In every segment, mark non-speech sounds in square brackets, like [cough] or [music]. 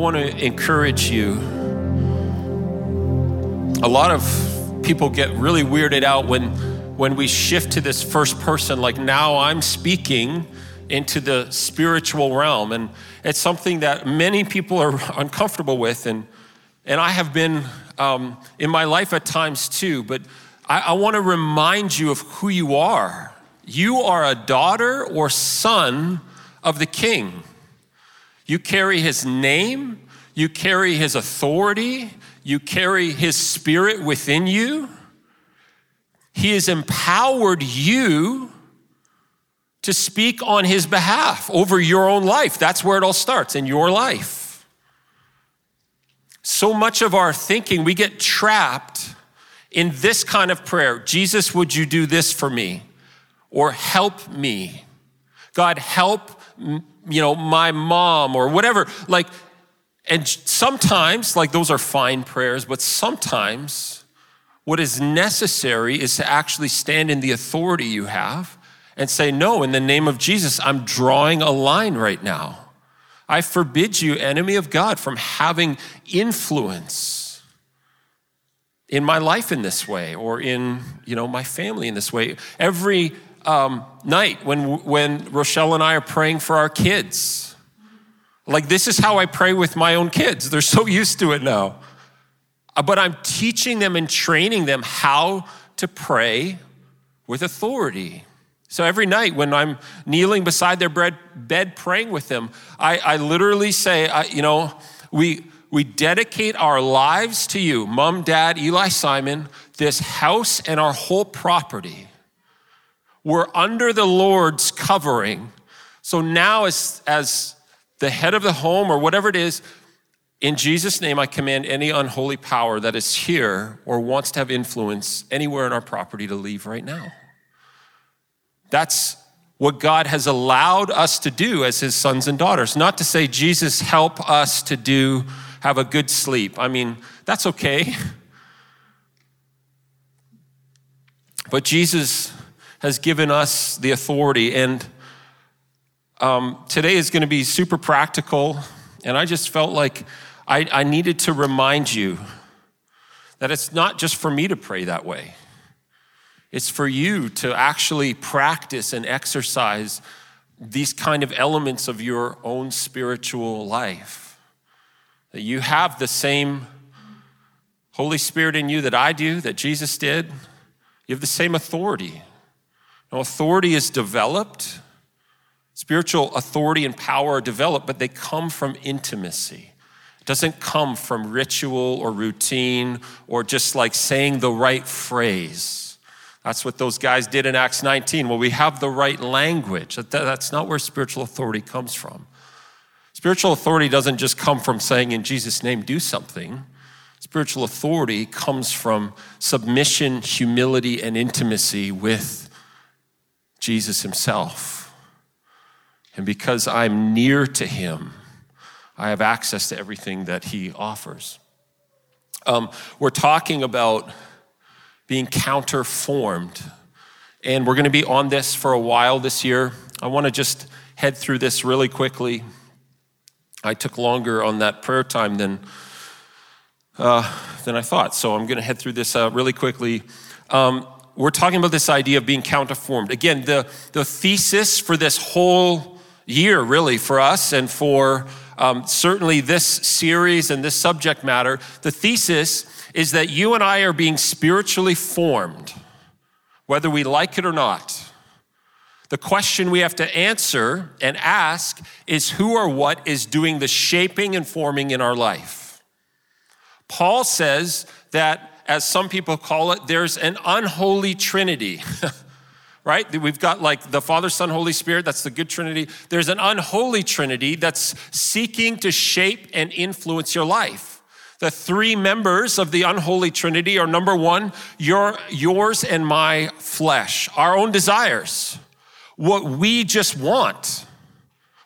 want to encourage you. A lot of people get really weirded out when, when we shift to this first person, like now I'm speaking into the spiritual realm. And it's something that many people are [laughs] uncomfortable with. And, and I have been um, in my life at times too. But I, I want to remind you of who you are. You are a daughter or son of the king. You carry his name, you carry his authority, you carry his spirit within you. He has empowered you to speak on his behalf over your own life. That's where it all starts in your life. So much of our thinking, we get trapped in this kind of prayer Jesus, would you do this for me? Or help me. God, help you know, my mom or whatever. Like, and sometimes, like, those are fine prayers, but sometimes what is necessary is to actually stand in the authority you have and say, No, in the name of Jesus, I'm drawing a line right now. I forbid you, enemy of God, from having influence in my life in this way or in you know my family in this way every um, night when, when Rochelle and I are praying for our kids. Like, this is how I pray with my own kids. They're so [laughs] used to it now. Uh, but I'm teaching them and training them how to pray with authority. So every night when I'm kneeling beside their bed praying with them, I, I literally say, I, you know, we, we dedicate our lives to you, mom, dad, Eli, Simon, this house and our whole property we're under the Lord's covering. So now, as, as the head of the home or whatever it is, in Jesus' name, I command any unholy power that is here or wants to have influence anywhere in our property to leave right now. That's what God has allowed us to do as his sons and daughters. Not to say, Jesus, help us to do, have a good sleep. I mean, that's okay. [laughs] But Jesus has given us the authority. And um, today is going to be super practical. And I just felt like I, I needed to remind you that it's not just for me to pray that way, it's for you to actually practice and exercise these kind of elements of your own spiritual life. That you have the same Holy Spirit in you that I do, that Jesus did. You have the same authority. Now, authority is developed, spiritual authority and power are developed, but they come from intimacy. It doesn't come from ritual or routine or just like saying the right phrase. That's what those guys did in Acts 19. Well, we have the right language. That's not where spiritual authority comes from. Spiritual authority doesn't just come from saying, in Jesus' name, do something. Spiritual authority comes from submission, humility, and intimacy with Jesus himself. And because I'm near to him, I have access to everything that he offers. Um, we're talking about being counterformed, and we're going to be on this for a while this year. I want to just head through this really quickly. I took longer on that prayer time than, uh, than I thought, so I'm going to head through this uh, really quickly. Um, we're talking about this idea of being counterformed. Again, the, the thesis for this whole year, really, for us and for um, certainly this series and this subject matter, the thesis is that you and I are being spiritually formed, whether we like it or not. The question we have to answer and ask is who or what is doing the shaping and forming in our life? Paul says that as some people call it, there's an unholy trinity. [laughs] right? We've got like the Father, Son, Holy Spirit, that's the good Trinity. There's an unholy Trinity that's seeking to shape and influence your life. The three members of the unholy Trinity are number one, your, yours and my flesh, our own desires, what we just want,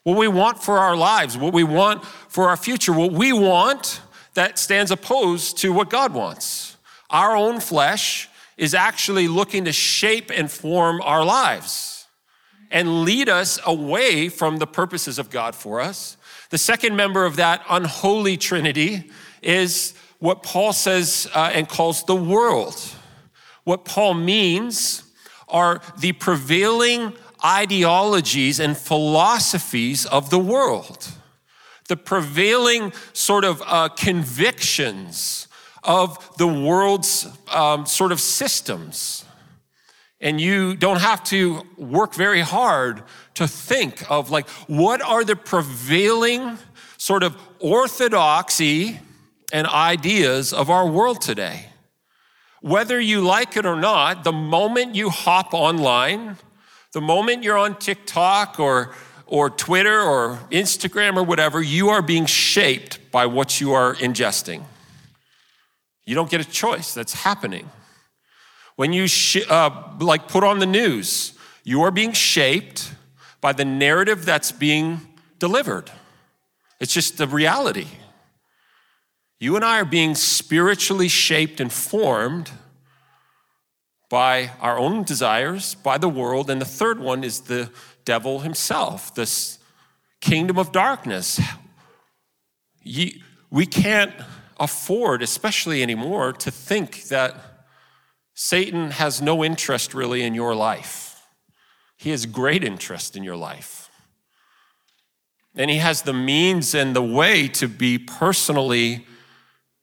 what we want for our lives, what we want for our future, what we want that stands opposed to what God wants our own flesh is actually looking to shape and form our lives and lead us away from the purposes of God for us. The second member of that unholy trinity is what Paul says uh, and calls the world. What Paul means are the prevailing ideologies and philosophies of the world, the prevailing sort of uh, convictions of the world's um, sort of systems. And you don't have to work very hard to think of like, what are the prevailing sort of orthodoxy and ideas of our world today? Whether you like it or not, the moment you hop online, the moment you're on TikTok or, or Twitter or Instagram or whatever, you are being shaped by what you are ingesting. You don't get a choice. That's happening. When you sh- uh, like put on the news, you are being shaped by the narrative that's being delivered. It's just the reality. You and I are being spiritually shaped and formed by our own desires, by the world, and the third one is the devil himself, this kingdom of darkness. We can't afford, especially anymore, to think that Satan has no interest really in your life. He has great interest in your life. And he has the means and the way to be personally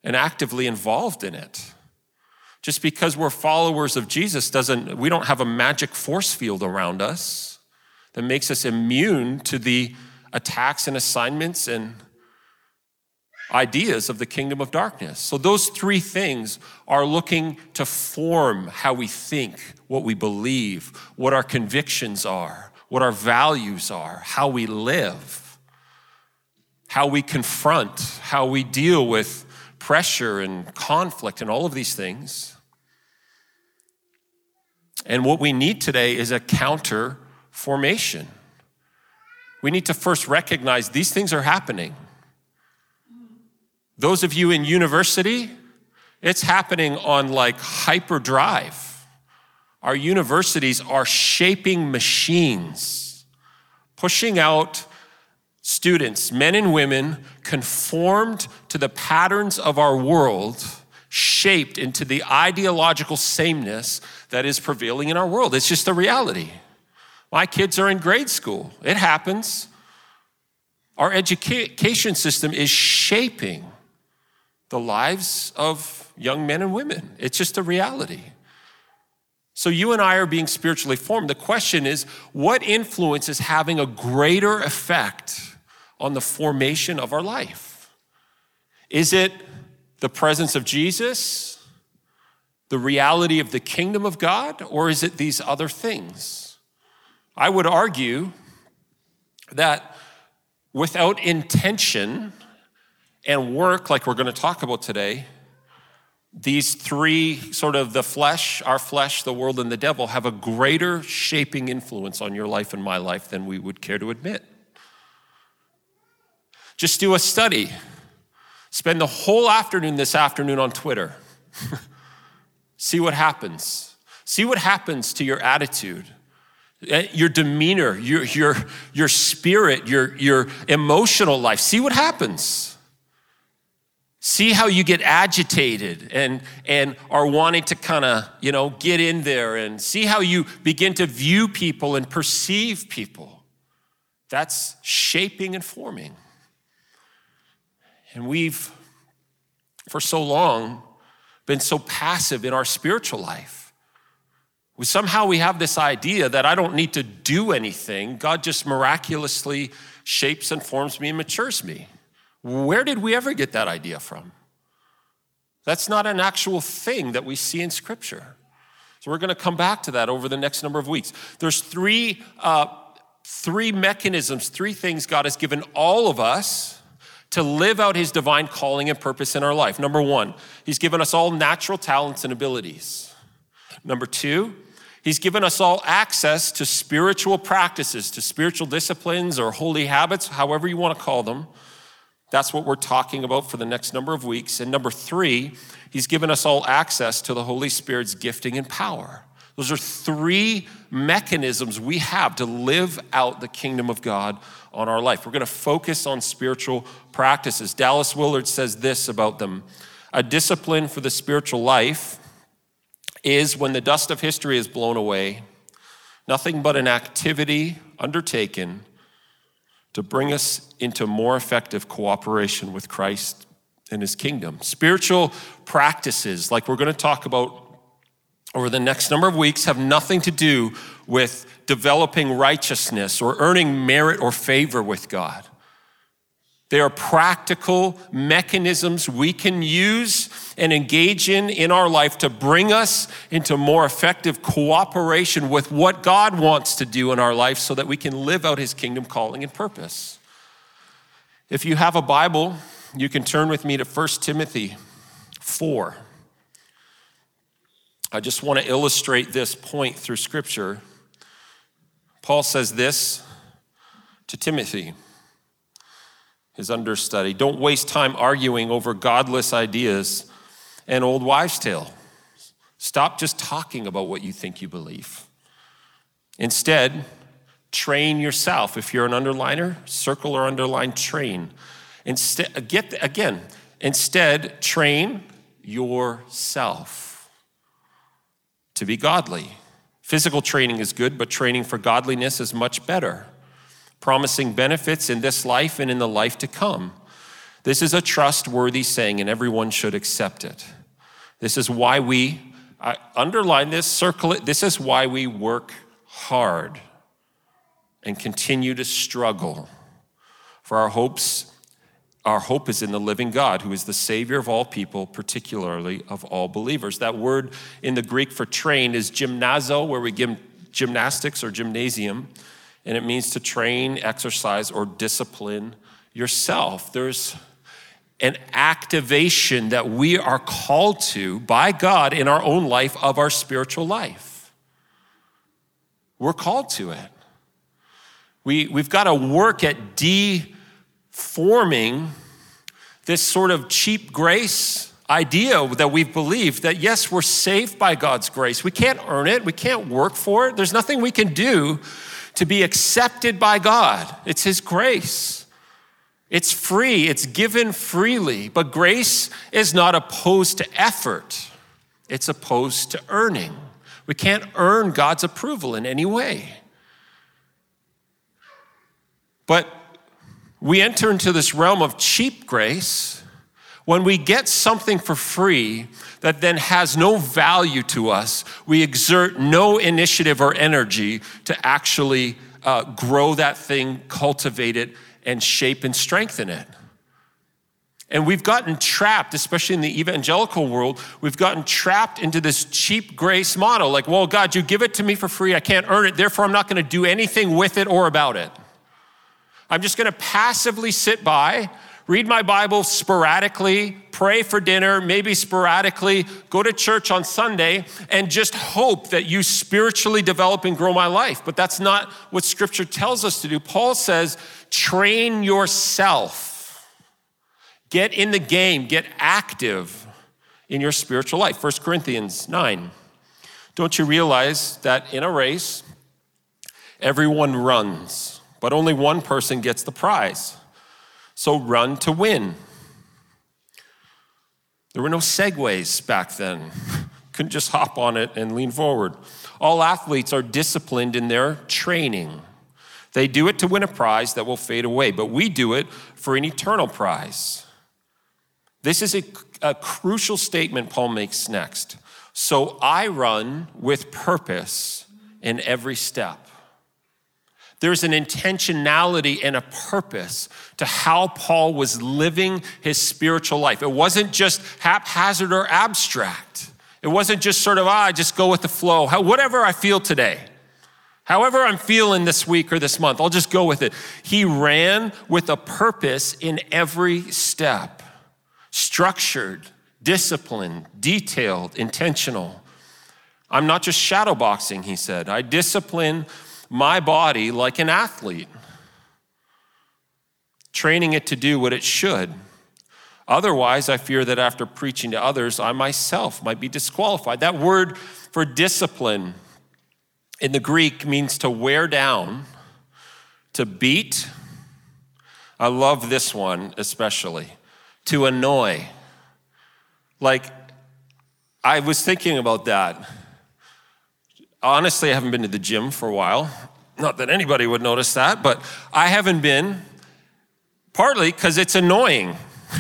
and actively involved in it. Just because we're followers of Jesus doesn't, we don't have a magic force field around us that makes us immune to the attacks and assignments and ideas of the kingdom of darkness. So, those three things are looking to form how we think, what we believe, what our convictions are, what our values are, how we live, how we confront, how we deal with pressure and conflict and all of these things. And what we need today is a counter formation. We need to first recognize these things are happening. Those of you in university, it's happening on like hyperdrive. Our universities are shaping machines, pushing out students, men and women, conformed to the patterns of our world, shaped into the ideological sameness that is prevailing in our world. It's just a reality. My kids are in grade school, it happens. Our education system is shaping the lives of young men and women. It's just a reality. So, you and I are being spiritually formed. The question is what influence is having a greater effect on the formation of our life? Is it the presence of Jesus, the reality of the kingdom of God, or is it these other things? I would argue that without intention, and work, like we're going to talk about today, these three sort of the flesh, our flesh, the world, and the devil have a greater shaping influence on your life and my life than we would care to admit. Just do a study. Spend the whole afternoon this afternoon on Twitter. [laughs] See what happens. See what happens to your attitude, eh, your demeanor, your, your, your spirit, your, your emotional life. See what happens. See how you get agitated and, and are wanting to kind of, you know, get in there and see how you begin to view people and perceive people. That's shaping and forming. And we've, for so long, been so passive in our spiritual life. We, somehow we have this idea that I don't need to do anything. God just miraculously shapes and forms me and matures me. Where did we ever get that idea from? That's not an actual thing that we see in Scripture. So we're going to come back to that over the next number of weeks. There's three, uh, three mechanisms, three things God has given all of us to live out His divine calling and purpose in our life. Number one, He's given us all natural talents and abilities. Number two, He's given us all access to spiritual practices, to spiritual disciplines or holy habits, however you want to call them. That's what we're talking about for the next number of weeks. And number three, he's given us all access to the Holy Spirit's gifting and power Those are three mechanisms we have to live out the kingdom of God on our life. We're going to focus on spiritual practices. Dallas Willard says this about them A discipline for the spiritual life is when the dust of history is blown away, nothing but an activity undertaken to bring us into more effective cooperation with Christ and his kingdom. Spiritual practices, like we're going to talk about over the next number of weeks, have nothing to do with developing righteousness or earning merit or favor with God. They are practical mechanisms we can use and engage in in our life to bring us into more effective cooperation with what God wants to do in our life so that we can live out his kingdom calling and purpose. If you have a Bible, you can turn with me to 1 Timothy 4. I just want to illustrate this point through scripture. Paul says this to Timothy his understudy. Don't waste time arguing over godless ideas and old wives' tale. Stop just talking about what you think you believe. Instead, train yourself. If you're an underliner, circle or underline train. Instead, get again, instead, train yourself to be godly. Physical training is good, but training for godliness is much better promising benefits in this life and in the life to come. This is a trustworthy saying, and everyone should accept it. This is why we, I underline this, circle it, this is why we work hard and continue to struggle. For our hopes, our hope is in the living God, who is the Savior of all people, particularly of all believers. That word in the Greek for train is gymnazo, where we give gymnastics or gymnasium and it means to train, exercise, or discipline yourself. There's an activation that we are called to by God in our own life of our spiritual life. We're called to it. We, we've got to work at deforming this sort of cheap grace idea that we've believed that yes, we're saved by God's grace. We can't earn it, we can't work for it, there's nothing we can do to be accepted by God. It's His grace. It's free, it's given freely, but grace is not opposed to effort, it's opposed to earning. We can't earn God's approval in any way. But we enter into this realm of cheap grace when we get something for free that then has no value to us, we exert no initiative or energy to actually uh, grow that thing, cultivate it, and shape and strengthen it. And we've gotten trapped, especially in the evangelical world, we've gotten trapped into this cheap grace model like, well, God, you give it to me for free. I can't earn it. Therefore, I'm not going to do anything with it or about it. I'm just going to passively sit by read my Bible sporadically, pray for dinner, maybe sporadically, go to church on Sunday, and just hope that you spiritually develop and grow my life. But that's not what Scripture tells us to do. Paul says, train yourself, get in the game, get active in your spiritual life. 1 Corinthians 9. Don't you realize that in a race, everyone runs, but only one person gets the prize? So run to win. There were no segways back then. [laughs] Couldn't just hop on it and lean forward. All athletes are disciplined in their training. They do it to win a prize that will fade away, but we do it for an eternal prize. This is a, a crucial statement Paul makes next. So I run with purpose in every step. There's an intentionality and a purpose to how Paul was living his spiritual life. It wasn't just haphazard or abstract. It wasn't just sort of, ah, I just go with the flow, How, whatever I feel today. However, I'm feeling this week or this month, I'll just go with it. He ran with a purpose in every step structured, disciplined, detailed, intentional. I'm not just shadowboxing, he said. I discipline my body like an athlete, training it to do what it should. Otherwise, I fear that after preaching to others, I myself might be disqualified. That word for discipline in the Greek means to wear down, to beat. I love this one especially, to annoy. Like, I was thinking about that. Honestly, I haven't been to the gym for a while. Not that anybody would notice that, but I haven't been partly because it's annoying. [laughs]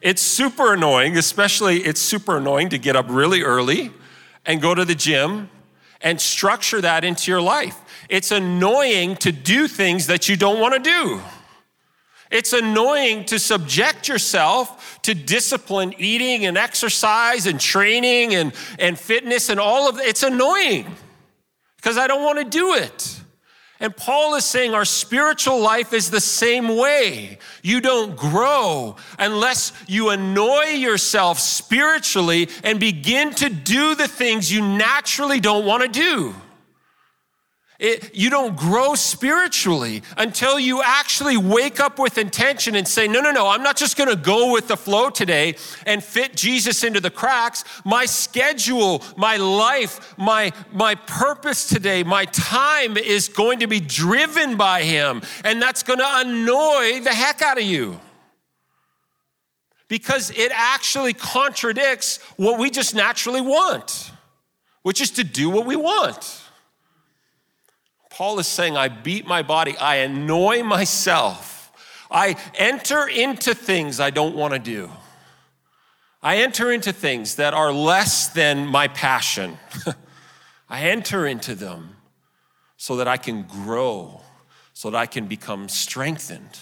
It's super annoying, especially it's super annoying to get up really early and go to the gym and structure that into your life. It's annoying to do things that you don't want to do. It's annoying to subject yourself to discipline, eating and exercise and training and, and fitness and all of it. It's annoying because I don't want to do it. And Paul is saying our spiritual life is the same way. You don't grow unless you annoy yourself spiritually and begin to do the things you naturally don't want to do. It, you don't grow spiritually until you actually wake up with intention and say, No, no, no, I'm not just gonna go with the flow today and fit Jesus into the cracks. My schedule, my life, my, my purpose today, my time is going to be driven by Him, and that's gonna annoy the heck out of you because it actually contradicts what we just naturally want, which is to do what we want. Paul is saying, I beat my body, I annoy myself, I enter into things I don't want to do. I enter into things that are less than my passion. [laughs] I enter into them so that I can grow, so that I can become strengthened.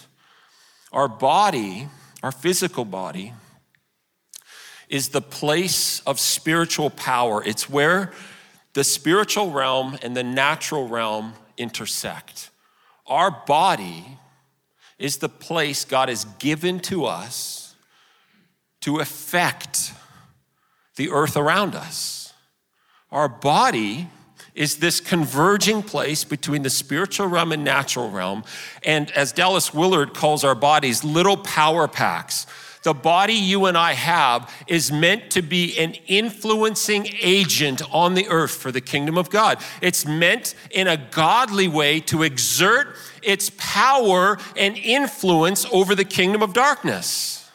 Our body, our physical body, is the place of spiritual power. It's where the spiritual realm and the natural realm intersect. Our body is the place God has given to us to affect the earth around us. Our body is this converging place between the spiritual realm and natural realm. And as Dallas Willard calls our bodies, little power packs the body you and I have is meant to be an influencing agent on the earth for the kingdom of God. It's meant in a godly way to exert its power and influence over the kingdom of darkness.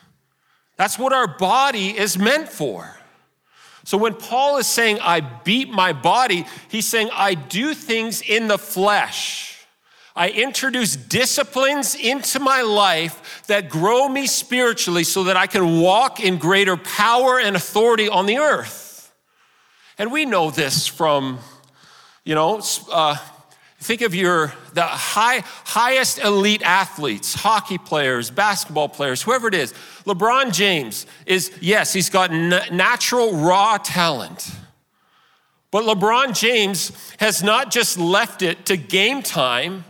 That's what our body is meant for. So when Paul is saying, I beat my body, he's saying, I do things in the flesh I introduce disciplines into my life that grow me spiritually so that I can walk in greater power and authority on the earth. And we know this from, you know, uh, think of your the high, highest elite athletes hockey players basketball players whoever it is LeBron James is yes he's got natural raw talent but LeBron James has not just left it to game time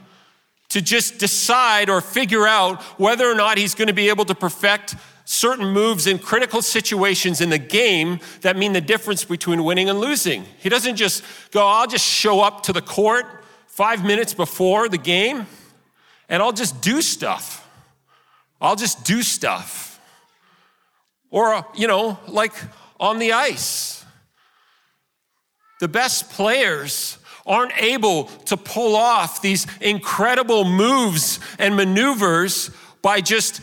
to just decide or figure out whether or not he's going to be able to perfect certain moves in critical situations in the game that mean the difference between winning and losing. He doesn't just go, I'll just show up to the court five minutes before the game and I'll just do stuff. I'll just do stuff. Or, you know, like on the ice. The best players aren't able to pull off these incredible moves and maneuvers by just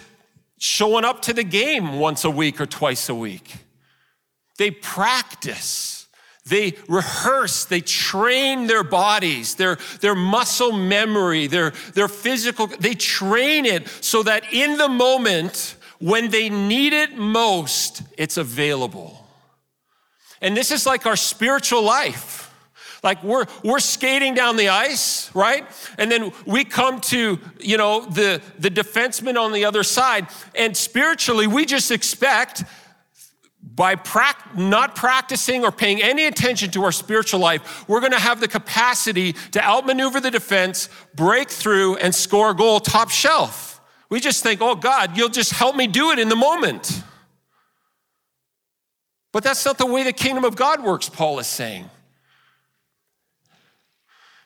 showing up to the game once a week or twice a week. They practice. They rehearse, they train their bodies, their, their muscle memory, their, their physical, they train it so that in the moment when they need it most, it's available. And this is like our spiritual life. Like we're we're skating down the ice, right? And then we come to, you know, the the defenseman on the other side, and spiritually we just expect by pra- not practicing or paying any attention to our spiritual life, we're going to have the capacity to outmaneuver the defense, break through, and score a goal top shelf. We just think, oh God, you'll just help me do it in the moment. But that's not the way the kingdom of God works, Paul is saying.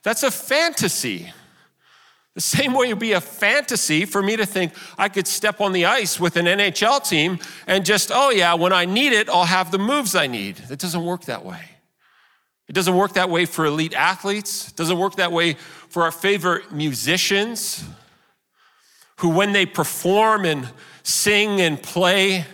That's a fantasy. The same way it would be a fantasy for me to think I could step on the ice with an NHL team and just, oh yeah, when I need it, I'll have the moves I need. It doesn't work that way. It doesn't work that way for elite athletes. It doesn't work that way for our favorite musicians who, when they perform and sing and play,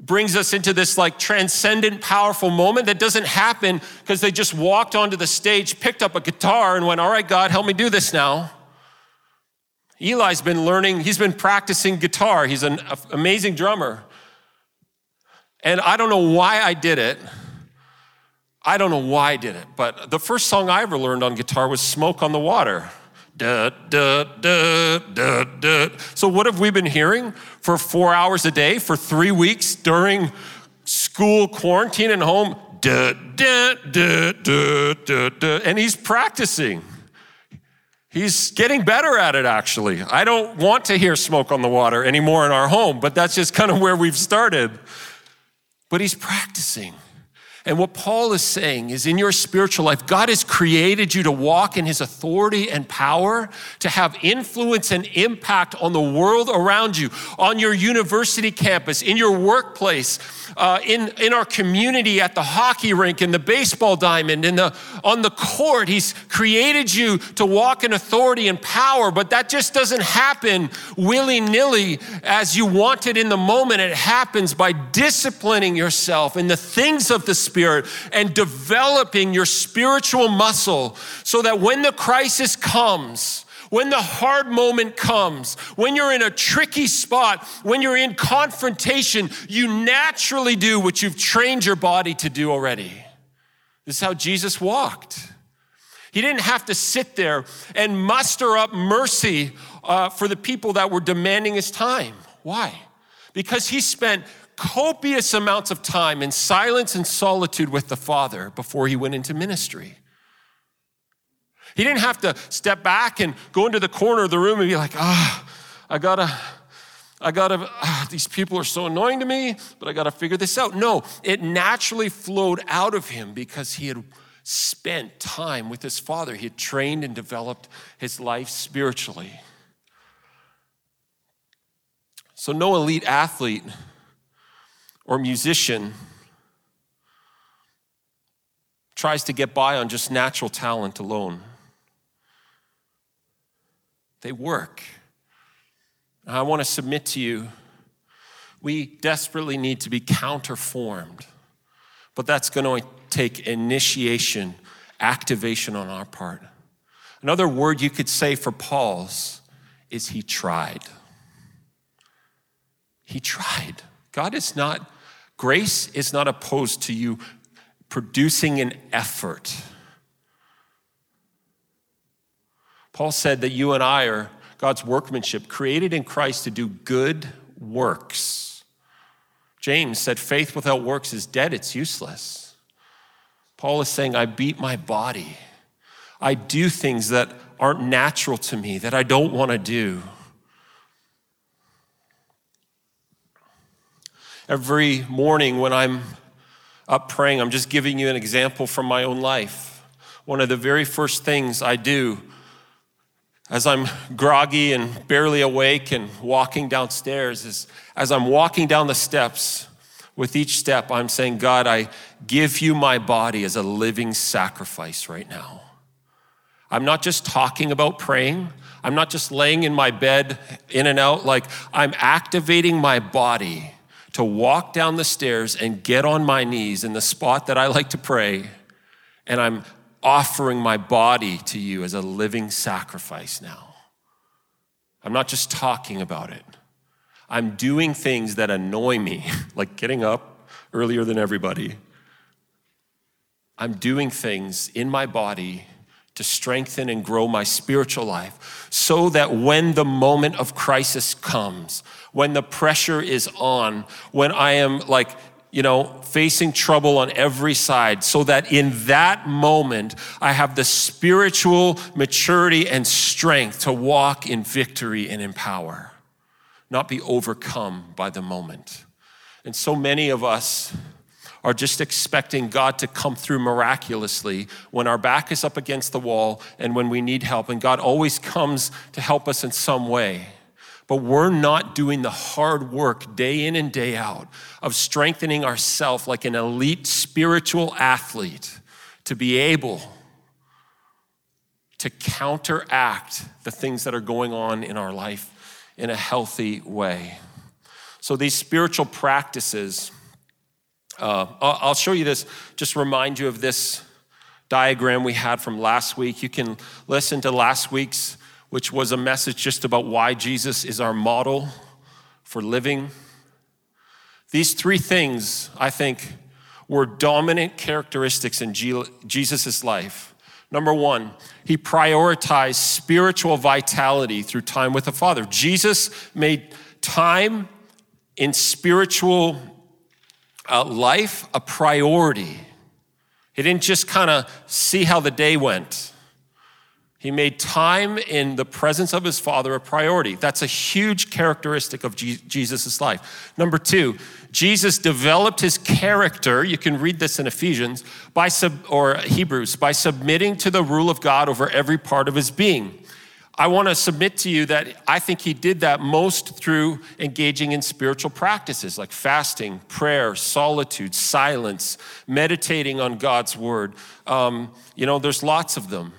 brings us into this like transcendent, powerful moment that doesn't happen because they just walked onto the stage, picked up a guitar, and went, All right, God, help me do this now. Eli's been learning, he's been practicing guitar. He's an amazing drummer. And I don't know why I did it. I don't know why I did it, but the first song I ever learned on guitar was Smoke on the Water. Da, da, da, da, da. So, what have we been hearing for four hours a day for three weeks during school quarantine and home? Da, da, da, da, da, da. And he's practicing. He's getting better at it, actually. I don't want to hear smoke on the water anymore in our home, but that's just kind of where we've started. But he's practicing. And what Paul is saying is in your spiritual life, God has created you to walk in his authority and power, to have influence and impact on the world around you, on your university campus, in your workplace, uh, in, in our community, at the hockey rink, in the baseball diamond, in the, on the court. He's created you to walk in authority and power, but that just doesn't happen willy nilly as you want it in the moment. It happens by disciplining yourself in the things of the Spirit and developing your spiritual muscle so that when the crisis comes, when the hard moment comes, when you're in a tricky spot, when you're in confrontation, you naturally do what you've trained your body to do already. This is how Jesus walked. He didn't have to sit there and muster up mercy uh, for the people that were demanding his time. Why? Because he spent copious amounts of time in silence and solitude with the Father before he went into ministry. He didn't have to step back and go into the corner of the room and be like, ah, oh, I gotta, I gotta, ah, these people are so annoying to me, but I gotta figure this out. No, it naturally flowed out of him because he had spent time with his father. He had trained and developed his life spiritually. So, no elite athlete or musician tries to get by on just natural talent alone. They work. I want to submit to you, we desperately need to be counterformed, but that's going to take initiation, activation on our part. Another word you could say for Paul's is he tried. He tried. God is not Grace is not opposed to you producing an effort. Paul said that you and I are God's workmanship, created in Christ to do good works. James said, faith without works is dead, it's useless. Paul is saying, I beat my body. I do things that aren't natural to me, that I don't want to do. Every morning when I'm up praying, I'm just giving you an example from my own life. One of the very first things I do as I'm groggy and barely awake and walking downstairs is as I'm walking down the steps, with each step, I'm saying, God, I give you my body as a living sacrifice right now. I'm not just talking about praying. I'm not just laying in my bed in and out. Like, I'm activating my body to walk down the stairs and get on my knees in the spot that I like to pray, and I'm offering my body to you as a living sacrifice now. I'm not just talking about it. I'm doing things that annoy me, [laughs] like getting up earlier than everybody. I'm doing things in my body to strengthen and grow my spiritual life so that when the moment of crisis comes, when the pressure is on, when I am like, you know, facing trouble on every side, so that in that moment I have the spiritual maturity and strength to walk in victory and in power, not be overcome by the moment. And so many of us are just expecting God to come through miraculously when our back is up against the wall and when we need help. And God always comes to help us in some way. But we're not doing the hard work day in and day out of strengthening ourselves like an elite spiritual athlete to be able to counteract the things that are going on in our life in a healthy way. So, these spiritual practices, uh, I'll show you this, just remind you of this diagram we had from last week. You can listen to last week's, which was a message just about why Jesus is our model for living. These three things, I think, were dominant characteristics in Jesus' life Number one, he prioritized spiritual vitality through time with the Father. Jesus made time in spiritual uh, life a priority. He didn't just kind of see how the day went. He made time in the presence of his Father a priority. That's a huge characteristic of Jesus' life. Number two, Jesus developed his character, you can read this in Ephesians, by sub, or Hebrews, by submitting to the rule of God over every part of his being. I want to submit to you that I think he did that most through engaging in spiritual practices like fasting, prayer, solitude, silence, meditating on God's word. Um, you know, there's lots of them.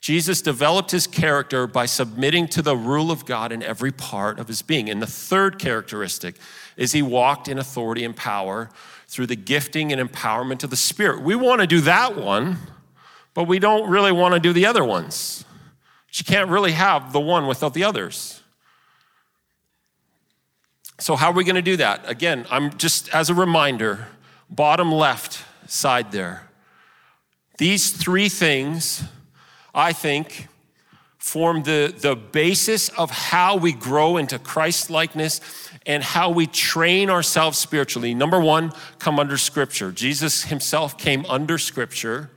Jesus developed his character by submitting to the rule of God in every part of his being. And the third characteristic is he walked in authority and power through the gifting and empowerment of the Spirit. We want to do that one, but we don't really want to do the other ones. You can't really have the one without the others. So, how are we going to do that? Again, I'm just as a reminder, bottom left side there. These three things, I think, form the, the basis of how we grow into Christ likeness and how we train ourselves spiritually. Number one, come under Scripture. Jesus himself came under Scripture.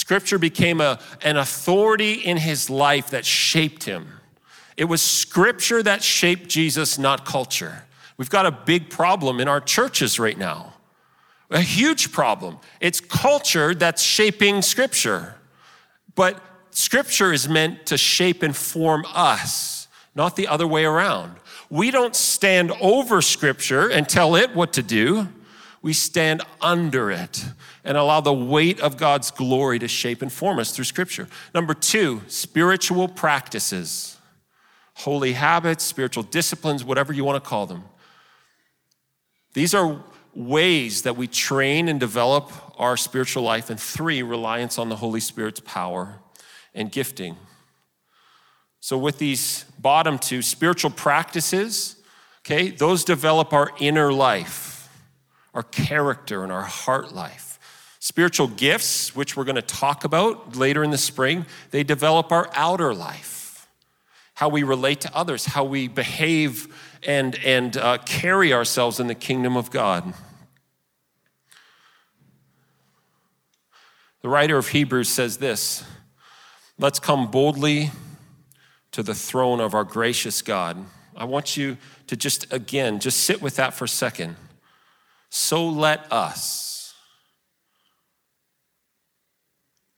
Scripture became a, an authority in his life that shaped him. It was Scripture that shaped Jesus, not culture. We've got a big problem in our churches right now, a huge problem. It's culture that's shaping Scripture. But Scripture is meant to shape and form us, not the other way around. We don't stand over Scripture and tell it what to do. We stand under it and allow the weight of God's glory to shape and form us through Scripture. Number two, spiritual practices, holy habits, spiritual disciplines, whatever you want to call them. These are ways that we train and develop our spiritual life. And three, reliance on the Holy Spirit's power and gifting. So, with these bottom two, spiritual practices, okay, those develop our inner life, our character, and our heart life. Spiritual gifts, which we're going to talk about later in the spring, they develop our outer life, how we relate to others, how we behave and, and uh, carry ourselves in the kingdom of God. The writer of Hebrews says this Let's come boldly to the throne of our gracious God. I want you to just, again, just sit with that for a second. So let us.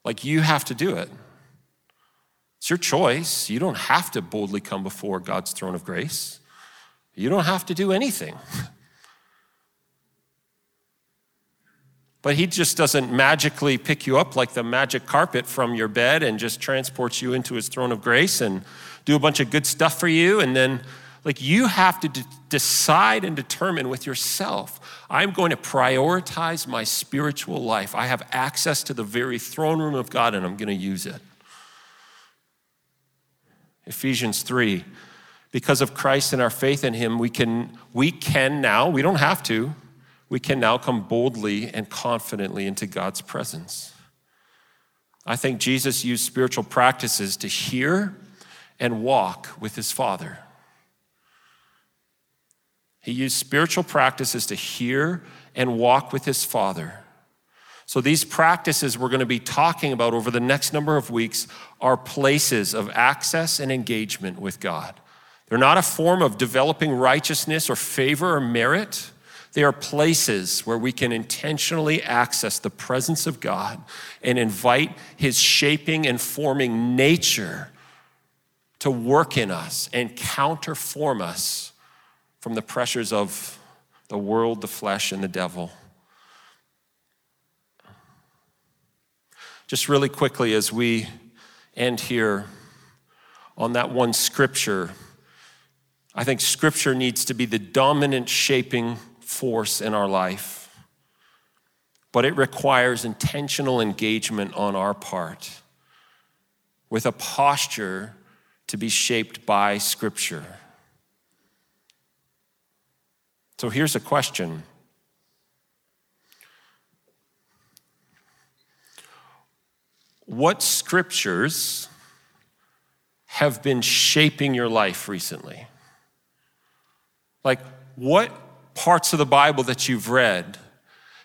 Like you have to do it. It's your choice. You don't have to boldly come before God's throne of grace. You don't have to do anything. [laughs] But he just doesn't magically pick you up like the magic carpet from your bed and just transports you into his throne of grace and do a bunch of good stuff for you. And then, like, you have to decide and determine with yourself I'm going to prioritize my spiritual life. I have access to the very throne room of God and I'm going to use it. Ephesians 3 because of Christ and our faith in him we can we can now we don't have to we can now come boldly and confidently into God's presence. I think Jesus used spiritual practices to hear and walk with his Father. He used spiritual practices to hear and walk with his Father. So, these practices we're going to be talking about over the next number of weeks are places of access and engagement with God. They're not a form of developing righteousness or favor or merit. They are places where we can intentionally access the presence of God and invite His shaping and forming nature to work in us and counterform us from the pressures of the world, the flesh, and the devil. Just really quickly as we end here on that one scripture, I think scripture needs to be the dominant shaping force in our life, but it requires intentional engagement on our part with a posture to be shaped by Scripture. So here's a question What scriptures have been shaping your life recently? Like, what parts of the Bible that you've read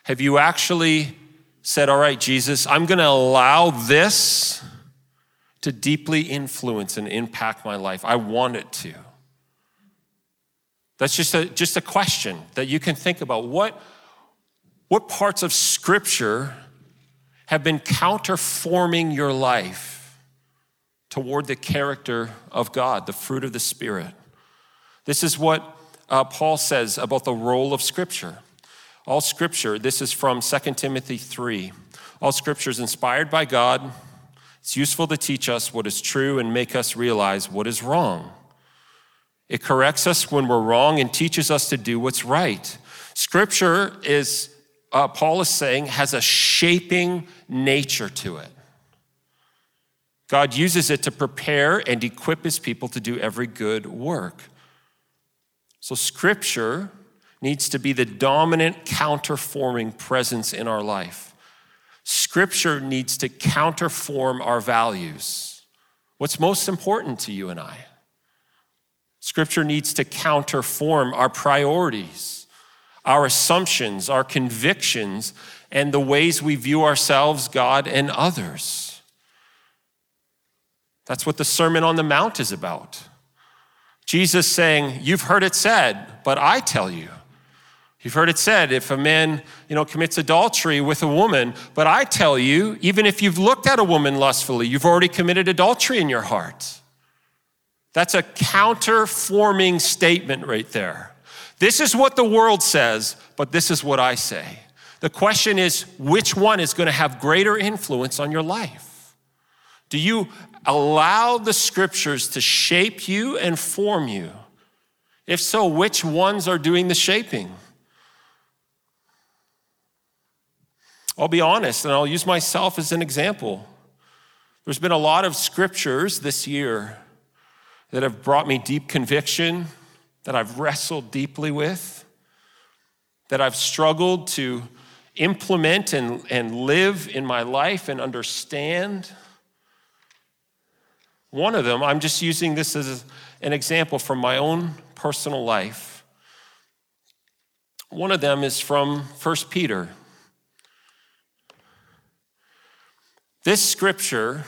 have you actually said, All right, Jesus, I'm going to allow this to deeply influence and impact my life? I want it to. That's just a, just a question that you can think about. What, what parts of Scripture have been counterforming your life toward the character of God, the fruit of the Spirit? This is what uh, Paul says about the role of Scripture. All Scripture, this is from 2 Timothy 3. All Scripture is inspired by God. It's useful to teach us what is true and make us realize what is wrong. It corrects us when we're wrong and teaches us to do what's right. Scripture is, uh, Paul is saying, has a shaping nature to it. God uses it to prepare and equip his people to do every good work. So, Scripture needs to be the dominant counterforming presence in our life. Scripture needs to counterform our values. What's most important to you and I? Scripture needs to counterform our priorities, our assumptions, our convictions, and the ways we view ourselves, God, and others. That's what the Sermon on the Mount is about. Jesus saying, You've heard it said, but I tell you. You've heard it said, if a man, you know, commits adultery with a woman, but I tell you, even if you've looked at a woman lustfully, you've already committed adultery in your heart. That's a counterforming statement right there. This is what the world says, but this is what I say. The question is, which one is going to have greater influence on your life? Do you allow the scriptures to shape you and form you? If so, which ones are doing the shaping? I'll be honest and I'll use myself as an example. There's been a lot of scriptures this year that have brought me deep conviction, that I've wrestled deeply with, that I've struggled to implement and, and live in my life and understand. One of them, I'm just using this as an example from my own personal life. One of them is from 1 Peter. This scripture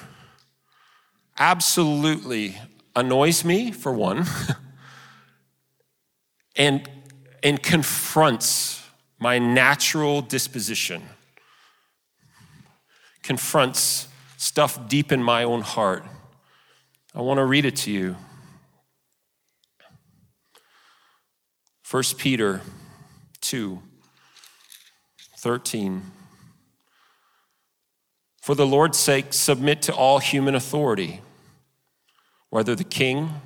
absolutely annoys me, for one, [laughs] and, and confronts my natural disposition, confronts stuff deep in my own heart. I want to read it to you. 1 Peter 2 13. For the Lord's sake, submit to all human authority, whether the king,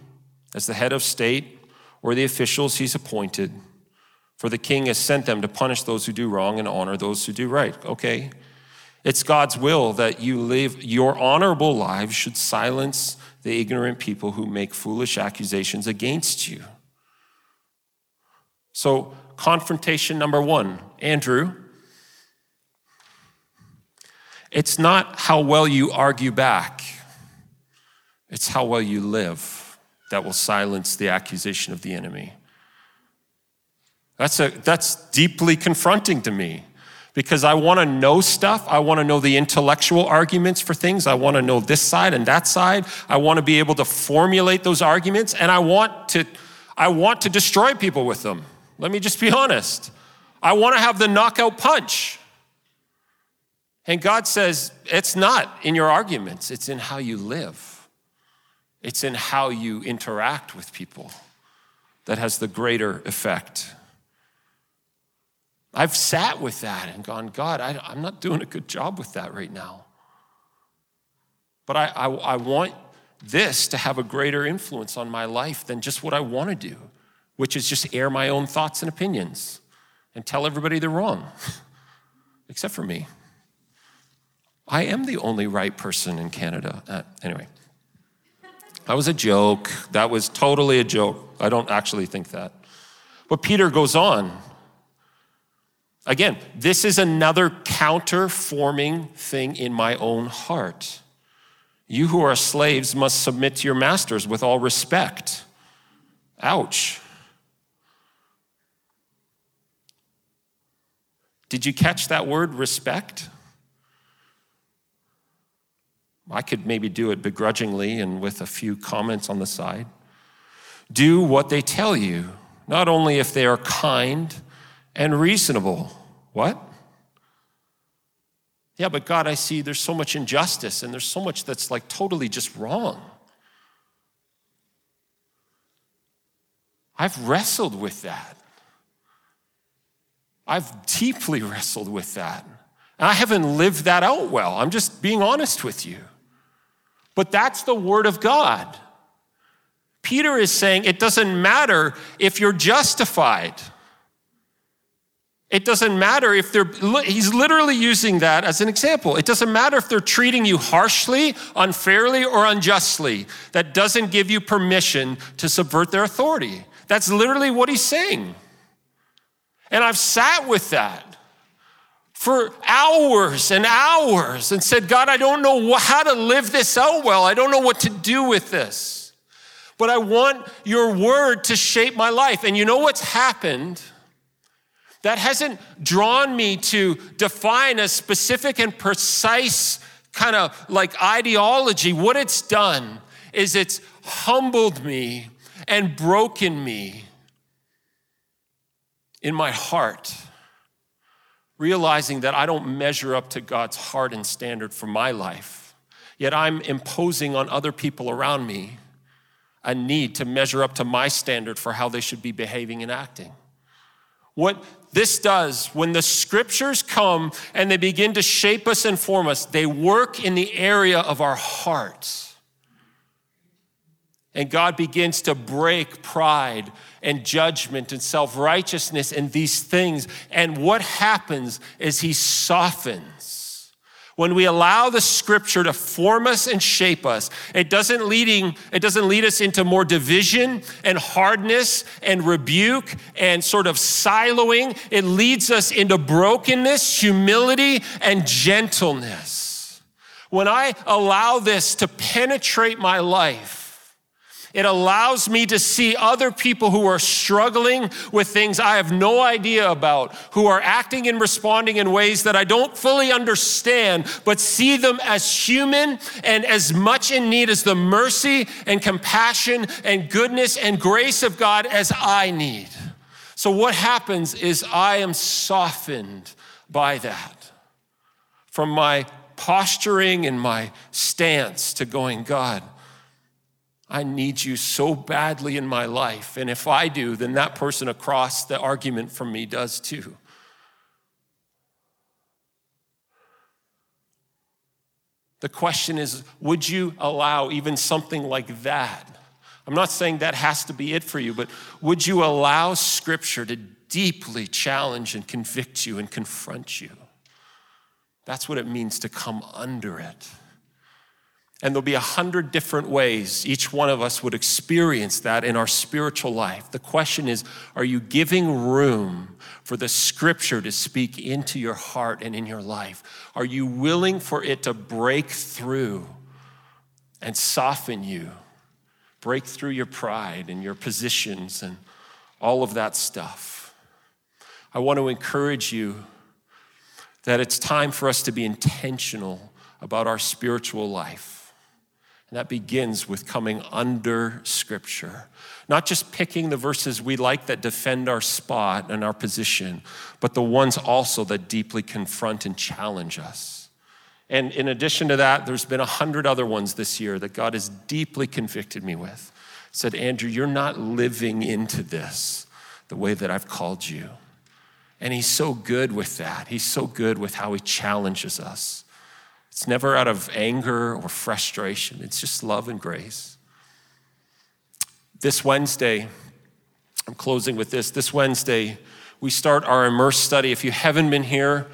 as the head of state, or the officials he's appointed. For the king has sent them to punish those who do wrong and honor those who do right. Okay. It's God's will that you live your honorable lives should silence the ignorant people who make foolish accusations against you. So, confrontation number one Andrew, it's not how well you argue back, it's how well you live that will silence the accusation of the enemy. That's, a, that's deeply confronting to me because I want to know stuff. I want to know the intellectual arguments for things. I want to know this side and that side. I want to be able to formulate those arguments and I want to I want to destroy people with them. Let me just be honest. I want to have the knockout punch. And God says, it's not in your arguments, it's in how you live, it's in how you interact with people that has the greater effect. I've sat with that and gone, God, I, am not doing a good job with that right now. But I, I, I want this to have a greater influence on my life than just what I want to do, which is just air my own thoughts and opinions and tell everybody they're wrong, [laughs] except for me. I am the only right person in Canada. Uh, anyway, that was a joke. That was totally a joke. I don't actually think that. But Peter goes on. Again, this is another counter forming thing in my own heart. You who are slaves must submit to your masters with all respect. Ouch. Did you catch that word, respect? I could maybe do it begrudgingly and with a few comments on the side. Do what they tell you, not only if they are kind and reasonable. What? Yeah, but God, I see there's so much injustice and there's so much that's like totally just wrong. I've wrestled with that. I've deeply wrestled with that. And I haven't lived that out well. I'm just being honest with you. But that's the word of God. Peter is saying it doesn't matter if you're justified. It doesn't matter if they're, he's literally using that as an example. It doesn't matter if they're treating you harshly, unfairly, or unjustly. That doesn't give you permission to subvert their authority. That's literally what he's saying. And I've sat with that for hours and hours and said, God, I don't know how to live this out well. I don't know what to do with this. But I want your word to shape my life. And you know what's happened? that hasn't drawn me to define a specific and precise kind of like ideology. What it's done is it's humbled me and broken me in my heart, realizing that I don't measure up to God's heart and standard for my life. Yet I'm imposing on other people around me a need to measure up to my standard for how they should be behaving and acting. What this does, when the scriptures come and they begin to shape us and form us, they work in the area of our hearts. And God begins to break pride and judgment and self righteousness and these things. And what happens is He softens when we allow the scripture to form us and shape us, it doesn't, leading, it doesn't lead us into more division and hardness and rebuke and sort of siloing. It leads us into brokenness, humility, and gentleness. When I allow this to penetrate my life, it allows me to see other people who are struggling with things I have no idea about, who are acting and responding in ways that I don't fully understand, but see them as human and as much in need as the mercy and compassion and goodness and grace of God as I need. So, what happens is I am softened by that. From my posturing and my stance to going, God, I need you so badly in my life. And if I do, then that person across the argument from me does too. The question is would you allow even something like that? I'm not saying that has to be it for you, but would you allow Scripture to deeply challenge and convict you and confront you? That's what it means to come under it. And there'll be a hundred different ways each one of us would experience that in our spiritual life. The question is are you giving room for the scripture to speak into your heart and in your life? Are you willing for it to break through and soften you, break through your pride and your positions and all of that stuff? I want to encourage you that it's time for us to be intentional about our spiritual life And that begins with coming under Scripture. Not just picking the verses we like that defend our spot and our position, but the ones also that deeply confront and challenge us. And in addition to that, there's been a hundred other ones this year that God has deeply convicted me with. Said, Andrew, you're not living into this the way that I've called you. And he's so good with that. He's so good with how he challenges us. It's never out of anger or frustration, it's just love and grace. This Wednesday, I'm closing with this. This Wednesday, we start our Immerse study. If you haven't been here,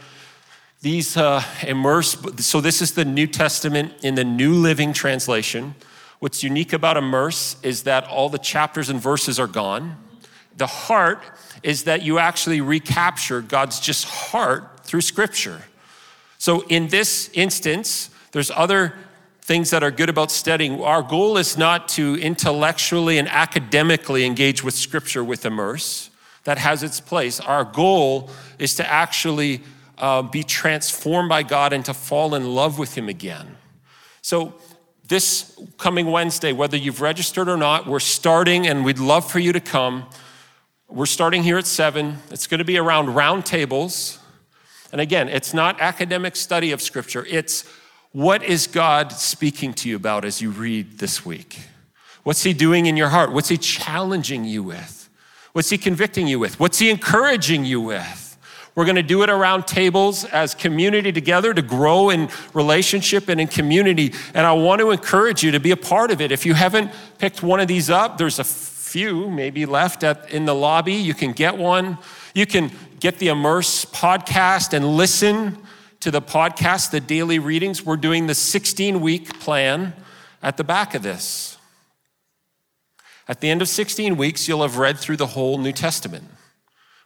these uh, Immerse, so this is the New Testament in the New Living Translation. What's unique about Immerse is that all the chapters and verses are gone. The heart is that you actually recapture God's just heart through Scripture. So in this instance, there's other things that are good about studying. Our goal is not to intellectually and academically engage with Scripture with immerse. That has its place. Our goal is to actually uh, be transformed by God and to fall in love with Him again. So, this coming Wednesday, whether you've registered or not, we're starting and we'd love for you to come. We're starting here at 7. It's going to be around round tables. And again, it's not academic study of Scripture, it's what is God speaking to you about as you read this week? What's He doing in your heart? What's He challenging you with? What's He convicting you with? What's He encouraging you with? We're going to do it around tables as community together to grow in relationship and in community. And I want to encourage you to be a part of it. If you haven't picked one of these up, there's a few maybe left at, in the lobby. You can get one. You can get the Immerse podcast and listen to the podcast, the daily readings, we're doing the 16 week plan at the back of this. At the end of 16 weeks, you'll have read through the whole New Testament,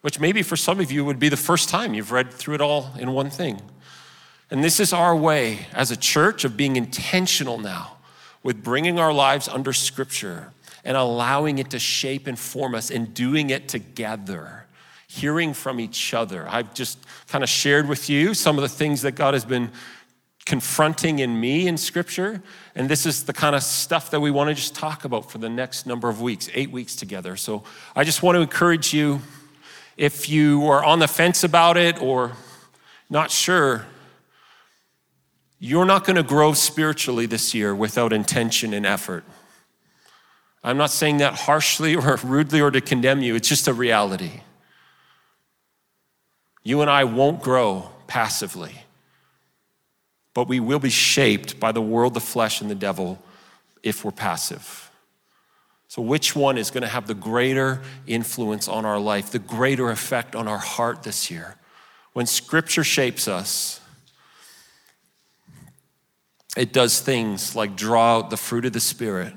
which maybe for some of you would be the first time you've read through it all in one thing. And this is our way as a church of being intentional now with bringing our lives under Scripture and allowing it to shape and form us and doing it together hearing from each other. I've just kind of shared with you some of the things that God has been confronting in me in Scripture. And this is the kind of stuff that we want to just talk about for the next number of weeks, eight weeks together. So I just want to encourage you if you are on the fence about it or not sure, you're not going to grow spiritually this year without intention and effort. I'm not saying that harshly or [laughs] rudely or to condemn you, it's just a reality. You and I won't grow passively, but we will be shaped by the world, the flesh, and the devil if we're passive. So, which one is going to have the greater influence on our life, the greater effect on our heart this year? When Scripture shapes us, it does things like draw out the fruit of the Spirit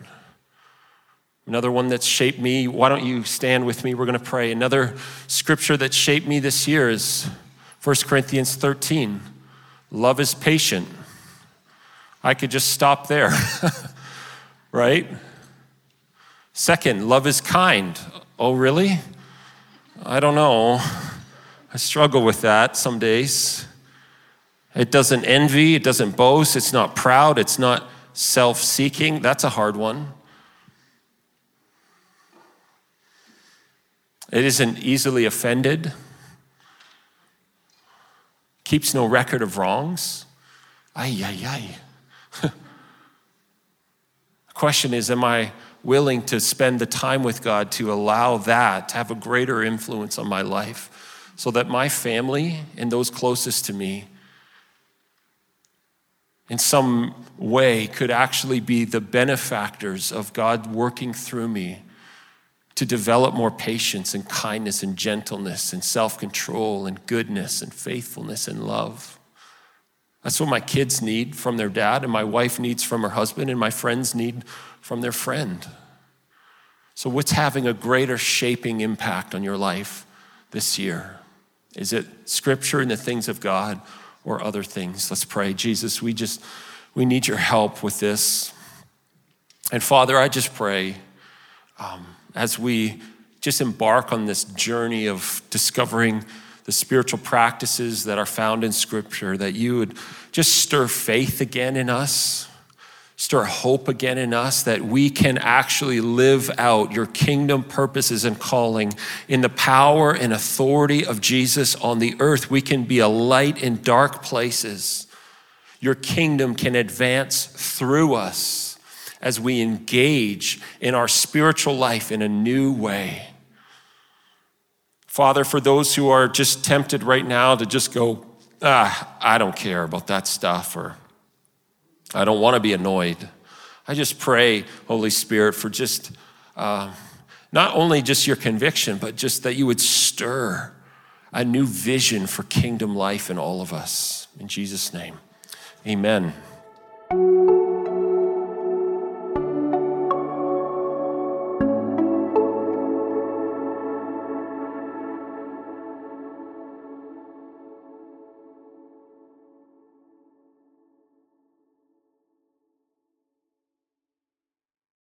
Another one that's shaped me, why don't you stand with me? We're going to pray. Another scripture that shaped me this year is 1 Corinthians 13. Love is patient. I could just stop there, [laughs] right? Second, love is kind. Oh, really? I don't know. I struggle with that some days. It doesn't envy, it doesn't boast, it's not proud, it's not self seeking. That's a hard one. It isn't easily offended, keeps no record of wrongs. Ay, ay, ay. [laughs] the question is Am I willing to spend the time with God to allow that to have a greater influence on my life so that my family and those closest to me in some way could actually be the benefactors of God working through me to develop more patience and kindness and gentleness and self control and goodness and faithfulness and love. That's what my kids need from their dad, and my wife needs from her husband, and my friends need from their friend. So, what's having a greater shaping impact on your life this year? Is it scripture and the things of God or other things? Let's pray. Jesus, we just, we need your help with this. And Father, I just pray. Um, as we just embark on this journey of discovering the spiritual practices that are found in Scripture, that you would just stir faith again in us, Stir hope again in us that we can actually live out your kingdom purposes and calling in the power and authority of Jesus on the earth. We can be a light in dark places. Your kingdom can advance through us as we engage in our spiritual life in a new way. Father, for those who are just tempted right now to just go, ah, I don't care about that stuff, or I don't want to be annoyed. I just pray, Holy Spirit, for just uh, not only just your conviction, but just that you would stir a new vision for kingdom life in all of us. In Jesus' name, amen.